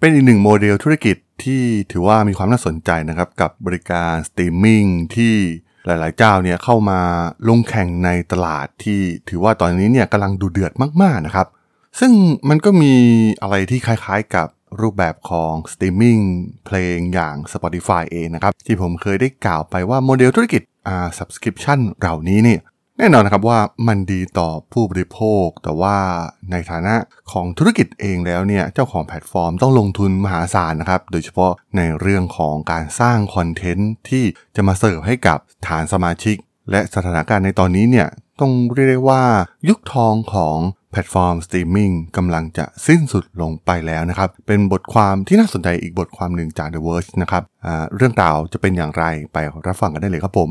เป็นอีกหนึ่งโมเดลธุรกิจที่ถือว่ามีความน่าสนใจนะครับกับบริการสตรีมมิ่งที่หลาย ๆ เจ้าเนี่ยเข้ามาลงแข่งในตลาดที่ถือว่าตอนนี้เนี่ยกำลังดูเดือดมาก ๆ นะครับ ซึ่งมันก็มีอะไรที่คล้าย ๆ กับรูปแบบของสตรีมมิ่งเพลงอย่าง Spotify เองนะครับ ที่ผมเคยได้กล่าวไปว่าโมเดลธุรกิจอ่า subscription เหล่านี้เนี่ย แน่นอนนะครับว่ามันดีต่อผู้บริโภค แต่ว่าในฐานะของธุรกิจเองแล้วเนี่ยเจ้าของแพลตฟอร์มต้องลงทุนมหาศาลนะครับ โดยเฉพาะในเรื่องของการสร้างคอนเทนต์ที่จะมาเสิร์ฟให้กับฐานสมาชิก และสถานการณ์ในตอนนี้เนี่ยต้องเรียกได้ว่ายุคทองของแพลตฟอร์มสตรีมมิ่งกำลังจะสิ้นสุดลงไปแล้วนะครับ เป็นบทความที่น่าสนใจอีกบทความหนึ่งจาก The Verge นะครับเรื่องราวจะเป็นอย่างไรไปรับฟังกันได้เลยครับผม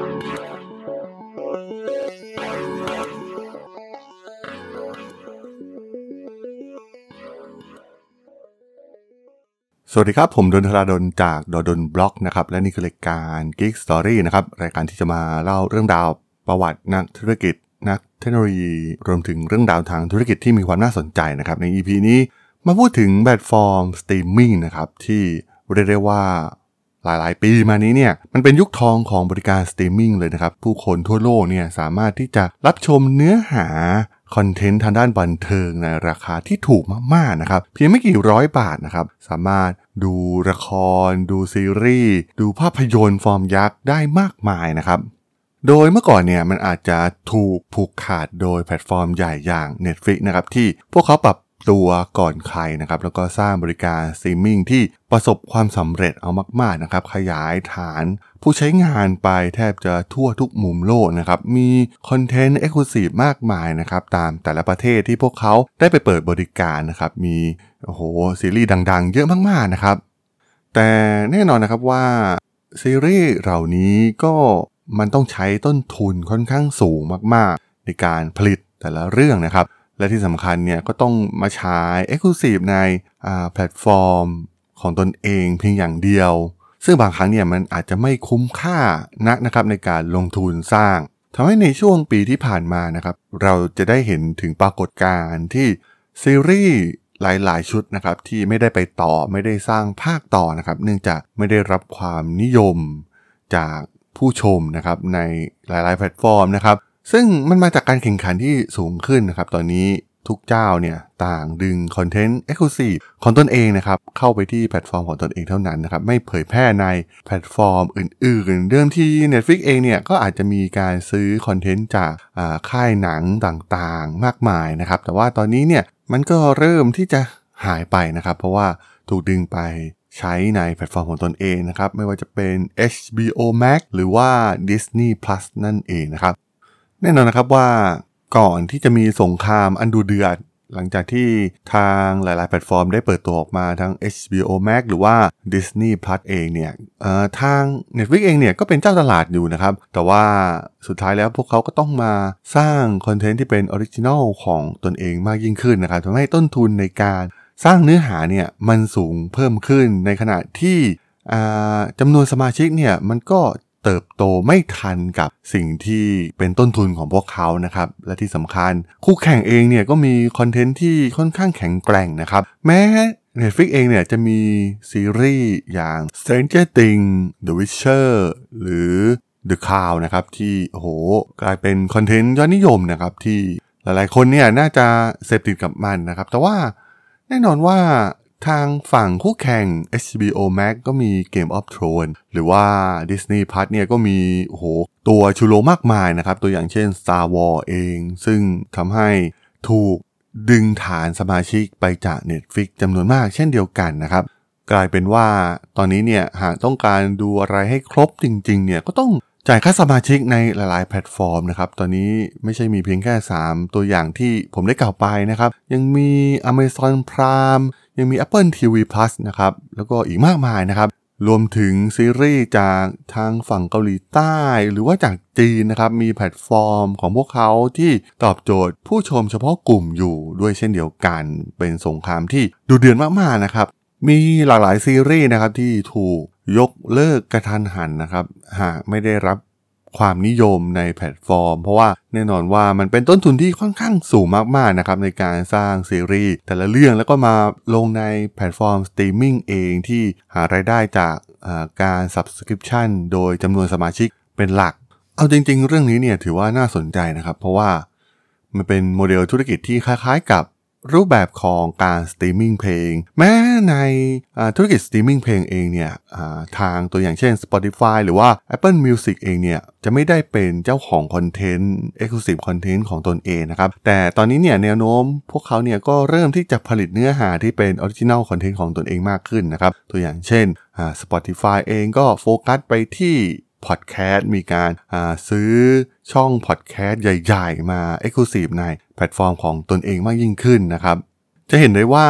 สวัสดีครับ ผมดนทราดนจากดดนบล็อกนะครับ และนี่คือรายการ Geek Story นะครับ รายการที่จะมาเล่าเรื่องราวประวัตินักธุรกิจ นักเทคโนโลยี รวมถึงเรื่องราวทางธุรกิจที่มีความน่าสนใจนะครับ ใน EP นี้มาพูดถึงแพลตฟอร์มสตรีมมิ่งนะครับ ที่เรียกได้ว่าหลายๆ ปีมานี้เนี่ยมันเป็นยุคทองของบริการสตรีมมิ่งเลยนะครับ ผู้คนทั่วโลกเนี่ยสามารถที่จะรับชมเนื้อหา คอนเทนต์ทางด้านบันเทิงในราคาที่ถูกมากๆนะครับเพียงไม่กี่ร้อยบาทนะครับสามารถดูละคร ดูซีรีส์ดูภาพยนตร์ฟอร์มยักษ์ได้มากมายนะครับโดยเมื่อก่อนเนี่ยมันอาจจะถูกผูกขาดโดยแพลตฟอร์มใหญ่อย่าง Netflix นะครับที่พวกเขาปรับ ตัวก่อนใครนะครับแล้วก็สร้างบริการสตรีมมิ่งที่ประสบความสำเร็จเอามากๆนะครับขยายฐานผู้ใช้งานไปแทบจะทั่วทุกมุมโลกนะครับ มีคอนเทนต์ exclusive มากมายนะครับ ตามแต่ละประเทศที่พวกเขาได้ไปเปิดบริการนะครับ มีโอ้โหซีรีส์ดังๆ เยอะมากๆนะครับ แต่แน่นอนนะครับว่าซีรีส์เหล่านี้ก็มันต้องใช้ต้นทุนค่อนข้างสูงมากๆ ในการผลิตแต่ละเรื่องนะครับ และที่สำคัญเนี่ยก็ต้องมาใช้ Exclusive ในแพลตฟอร์มของตนเองเพียงอย่างเดียว ซึ่งบางครั้งเนี่ยมันอาจจะไม่คุ้มค่านักนะครับในการลงทุนสร้างทำให้ในช่วงปีที่ผ่านมานะครับ เราจะได้เห็นถึงปรากฏการณ์ที่ซีรีส์หลายๆ ชุดนะครับที่ไม่ได้ไปต่อไม่ได้สร้างภาคต่อนะครับ เนื่องจากไม่ได้รับความนิยมจากผู้ชมนะครับในหลายๆ แพลตฟอร์มนะครับ ซึ่งมันมาจากการแข่งขันที่สูงขึ้นนะครับ ตอนนี้ทุกเจ้าเนี่ยต่างดึงคอนเทนต์ exclusive ของตนเองนะครับ เข้าไปที่แพลตฟอร์มของตนเองเท่านั้นนะครับ ไม่เผยแพร่ในแพลตฟอร์มอื่นๆ เดิมที่ Netflix เองเนี่ย ก็อาจจะมีการซื้อคอนเทนต์จากค่ายหนังต่างๆ มากมายนะครับ แต่ว่าตอนนี้เนี่ยมันก็เริ่มที่จะหายไปนะครับ เพราะว่าถูกดึงไปใช้ในแพลตฟอร์มของตนเองนะครับ ไม่ว่าจะเป็น HBO Max หรือว่า Disney Plus นั่นเองนะครับ แน่นอนนะครับว่าก่อนที่จะมีสงครามอันดูเดือด หลังจากที่ทางหลาย ๆ แพลตฟอร์มได้เปิดตัวออกมาทั้ง HBO Max หรือว่า Disney Plus เองเนี่ยทาง Netflix เองเนี่ยก็เป็นเจ้าตลาดอยู่นะครับ แต่ว่าสุดท้ายแล้วพวกเขาก็ต้องมาสร้างคอนเทนต์ที่เป็น original ของตนเองมากยิ่งขึ้นนะครับทำให้ต้นทุนในการสร้างเนื้อหาเนี่ยมันสูงเพิ่มขึ้นในขณะที่จำนวนสมาชิกเนี่ยมันก็ เติบโตไม่ทันกับสิ่งที่เป็นต้นทุนของพวกเขานะครับ และที่สำคัญ คู่แข่งเองเนี่ยก็มีคอนเทนต์ที่ค่อนข้างแข็งแกร่งนะครับ แม้ Netflix เองเนี่ยจะมีซีรีส์อย่าง Stranger Things The Witcher หรือ The Crown นะครับ ที่โอ้โหกลายเป็นคอนเทนต์ยอดนิยมนะครับที่หลายๆคนเนี่ยน่าจะเสพติดกับมันนะครับ แต่ว่าแน่นอนว่า ทางฝั่งคู่แข่ง HBO Max ก็มี Game of Thrones หรือว่า Disney Plus เนี่ยก็มีโหตัวชูโรงมากมายนะครับ ตัวอย่างเช่น Star Wars เอง ซึ่งทำให้ถูกดึงฐานสมาชิกไปจาก Netflix จำนวนมากเช่นเดียวกันนะครับ กลายเป็นว่าตอนนี้เนี่ยหากต้องการดูอะไรให้ครบจริงๆเนี่ยก็ต้องจ่ายค่าสมาชิกในหลายๆ แพลตฟอร์มนะครับ ตอนนี้ไม่ใช่มีเพียงแค่ 3 ตัวอย่างที่ผมได้กล่าวไปนะครับ ยังมี Amazon Prime ยังมี Apple TV Plus นะครับ แล้วก็อีกมากมายนะครับ รวมถึงซีรีส์จากทางฝั่งเกาหลีใต้ หรือว่าจากจีนนะครับ มีแพลตฟอร์มของพวกเขาที่ตอบโจทย์ผู้ชมเฉพาะกลุ่มอยู่ด้วยเช่นเดียวกัน เป็นสงครามที่ดูเดือดมากๆนะครับ มีหลากหลายซีรีส์นะครับที่ถูกยกเลิกกระทันหันนะครับ หากไม่ได้รับ ความนิยมในแพลตฟอร์ม เพราะว่าแน่นอนว่ามันเป็นต้นทุนที่ค่อนข้างสูงมากๆนะครับในการสร้างซีรีส์แต่ละเรื่องแล้วก็มาลงในแพลตฟอร์มสตรีมมิ่งเองที่หารายได้จากการ Subscription โดยจำนวนสมาชิกเป็นหลัก เอาจริง ๆ เรื่องนี้เนี่ยถือว่าน่าสนใจนะครับ เพราะว่ามันเป็นโมเดลธุรกิจที่คล้ายๆกับ รูปแบบของการสตรีมมิ่งเพลง แม้ในธุรกิจสตรีมมิ่งเพลงเองเนี่ยทางตัวอย่างเช่น Spotify หรือว่า Apple Music เองเนี่ยจะไม่ได้เป็นเจ้าของคอนเทนต์ Exclusive Content ของตนเองนะครับ แต่ตอนนี้เนี่ยแนวโน้มพวกเขาเนี่ยก็เริ่มที่จะผลิตเนื้อหาที่เป็น Original Content ของตนเองมากขึ้นนะครับ ตัวอย่างเช่น Spotify เองก็โฟกัสไปที่ พอดแคสต์มีการซื้อช่องพอดแคสต์ใหญ่ ๆ มา Exclusive ในแพลตฟอร์มของตนเองมากยิ่งขึ้นนะครับ จะเห็นได้ว่า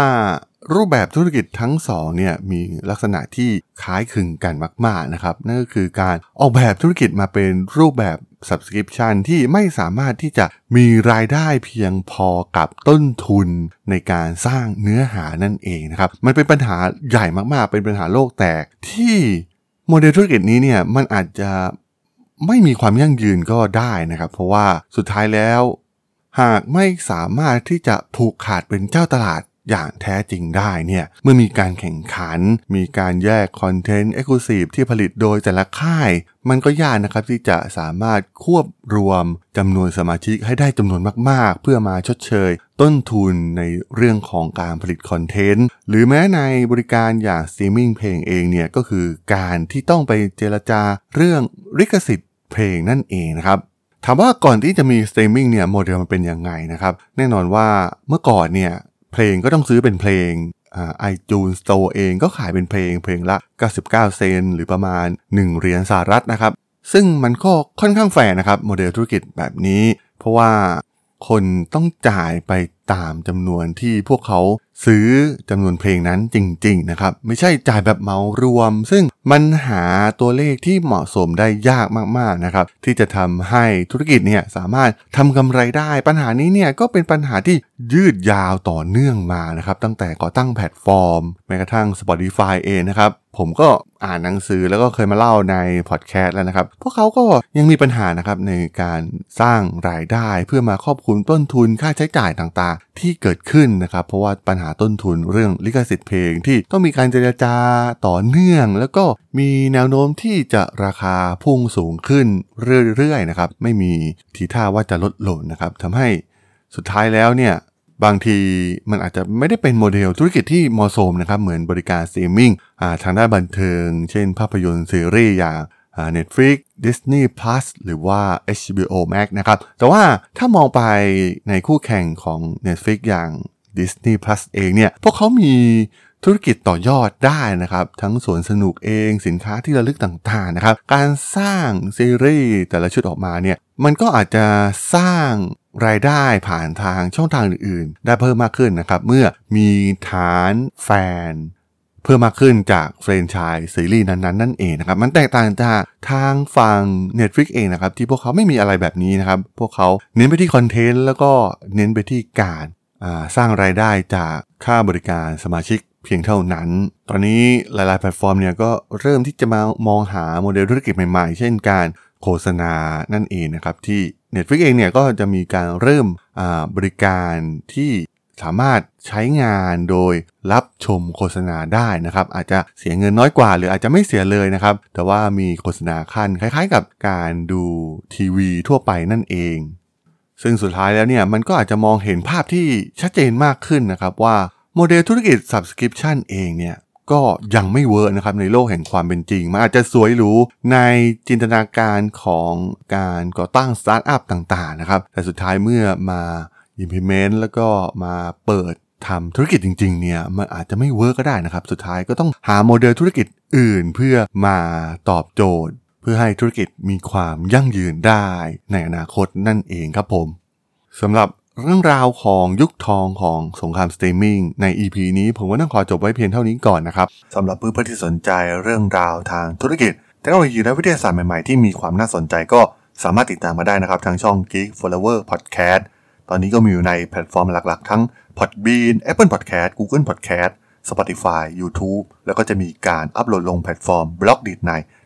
รูปแบบธุรกิจทั้งสองเนี่ยมีลักษณะที่คล้ายคลึงกันมากๆนะครับ นั่นก็คือการออกแบบธุรกิจมาเป็นรูปแบบ Subscription ที่ไม่สามารถที่จะมีรายได้เพียงพอกับต้นทุนในการสร้างเนื้อหานั่นเองนะครับ มันเป็นปัญหาใหญ่มากๆ เป็นปัญหาโลกแตกที่ โมเดลธุรกิจนี้เนี่ยมันอาจจะไม่มีความยั่งยืนก็ได้นะครับ เพราะว่าสุดท้ายแล้ว หากไม่สามารถที่จะผูกขาดเป็นเจ้าตลาด อย่างแท้จริงได้เนี่ยเมื่อมีการแข่งขัน มีการแยกคอนเทนต์เอ็กซ์คลูซีฟที่ผลิตโดยแต่ละค่าย มันก็ยากนะครับที่จะสามารถควบรวมจำนวนสมาชิกให้ได้จำนวนมากๆ เพื่อมาชดเชย ต้นทุนในเรื่องของการผลิตคอนเทนต์ หรือแม้ในบริการอย่างสตรีมมิ่งเพลงเองเนี่ยก็คือการที่ต้องไปเจรจาเรื่องลิขสิทธิ์เพลงนั่นเองนะครับถามว่าก่อนที่จะมีสตรีมมิ่งเนี่ยโมเดลมันเป็นยังไงนะครับแน่นอนว่าเมื่อก่อนเนี่ย เพลงก็ต้องซื้อเป็นเพลง iTunes Store เองก็ขายเป็นเพลงเพลงละ 99 เซนต์หรือประมาณ 1 เหรียญสหรัฐนะครับ ซึ่งมันก็ค่อนข้างแพงนะครับ โมเดลธุรกิจแบบนี้ เพราะว่าคนต้องจ่ายไปตามจำนวนที่พวกเขา ซื้อจำนวนเพลงนั้นจริงๆนะครับไม่ใช่จ่ายแบบเหมารวม ซึ่งมันหาตัวเลขที่เหมาะสมได้ยากมากๆนะครับที่จะทำให้ธุรกิจเนี่ยสามารถทำกำไรได้ ปัญหานี้เนี่ยก็เป็นปัญหาที่ยืดยาวต่อเนื่องมานะครับตั้งแต่ก่อตั้งแพลตฟอร์มแม้กระทั่ง Spotify เองนะครับผมก็อ่านหนังสือแล้วก็เคยมาเล่าในพอดแคสต์แล้วนะครับ พวกเขาก็ยังมีปัญหานะครับในการสร้างรายได้เพื่อมาครอบคลุมต้นทุนค่าใช้จ่ายต่างๆ ที่เกิดขึ้นนะครับ เพราะว่าปัญหาต้นทุนเรื่องลิขสิทธิ์เพลงที่ต้องมีการเจรจาต่อเนื่อง แล้วก็มีแนวโน้มที่จะราคาพุ่งสูงขึ้นเรื่อยๆนะครับไม่มีทีท่าว่าจะลดลงนะครับทำให้สุดท้ายแล้วเนี่ยบางทีมันอาจจะไม่ได้เป็นโมเดลธุรกิจที่เหมาะสมนะครับเหมือนบริการสตรีมมิ่งทางด้านบันเทิง เช่น ภาพยนตร์ซีรีส์อย่าง Netflix Disney Plus หรือว่า HBO Max นะครับ แต่ว่าถ้ามองไปในคู่แข่งของ Netflix อย่าง Disney Plus เองเนี่ย พวกเขามีธุรกิจต่อยอดได้นะครับ ทั้งสวนสนุกเองสินค้าที่ระลึกต่างๆนะครับ การสร้างซีรีส์แต่ละชุดออกมาเนี่ย มันก็อาจจะสร้างรายได้ผ่านทางช่องทางอื่นๆ ได้เพิ่มมากขึ้นนะครับ เมื่อมีฐานแฟน เพิ่มมากขึ้นจากแฟรนไชส์ซีรีส์นั้นๆนั่นเองนะครับ มันแตกต่างจากทางฝั่ง Netflix เองนะครับ ที่พวกเขาไม่มีอะไรแบบนี้นะครับ พวกเขาเน้นไปที่คอนเทนต์แล้วก็เน้นไปที่การ สร้างรายได้จากค่าบริการสมาชิกเพียงเท่านั้น ตอนนี้หลาย ๆ แพลตฟอร์มเนี่ยก็เริ่มที่จะมามองหาโมเดลธุรกิจใหม่ ๆ เช่นการโฆษณานั่นเองนะครับที่ Netflix เองเนี่ยก็จะมีการเริ่มบริการที่สามารถใช้งานโดยรับชมโฆษณาได้นะครับ อาจจะเสียเงินน้อยกว่า หรืออาจจะไม่เสียเลยนะครับ แต่ว่ามีโฆษณาคั่นคล้าย ๆ กับการดูทีวีทั่วไปนั่นเอง ซึ่งสุดท้ายแล้วเนี่ยมันก็อาจจะมองเห็นภาพที่ชัดเจนมากขึ้นนะครับว่าโมเดลธุรกิจ Subscription เองเนี่ยก็ยังไม่เวิร์กนะครับในโลกแห่งความเป็นจริง มันอาจจะสวยหรูในจินตนาการของการก่อตั้งสตาร์ทอัพต่างๆนะครับแต่สุดท้ายเมื่อมา implement แล้วก็มาเปิดทำธุรกิจจริงๆเนี่ยมันอาจจะไม่เวิร์กก็ได้นะครับ สุดท้ายก็ต้องหาโมเดลธุรกิจอื่นเพื่อมาตอบโจทย์ เพื่อให้ธุรกิจมีความยั่งยืนได้ในอนาคตนั่นเองครับผมสำหรับเรื่องราวของยุคทองของสงครามสตรีมมิ่งใน EP นี้ผมก็ต้องขอจบไว้เพียงเท่านี้ก่อนนะครับสำหรับเพื่อนๆที่สนใจเรื่องราวทางธุรกิจเทคโนโลยีและวิทยาศาสตร์ใหม่ๆ ที่มีความน่าสนใจก็สามารถติดตามมาได้นะครับ ทางช่อง Geek Forever Podcast ตอนนี้ก็มีอยู่ในแพลตฟอร์มหลักๆ ทั้ง Podbean Apple Podcast Google Podcast Spotify YouTube แล้วก็จะมีการอัปโหลดลงแพลตฟอร์ม Blockdit ใน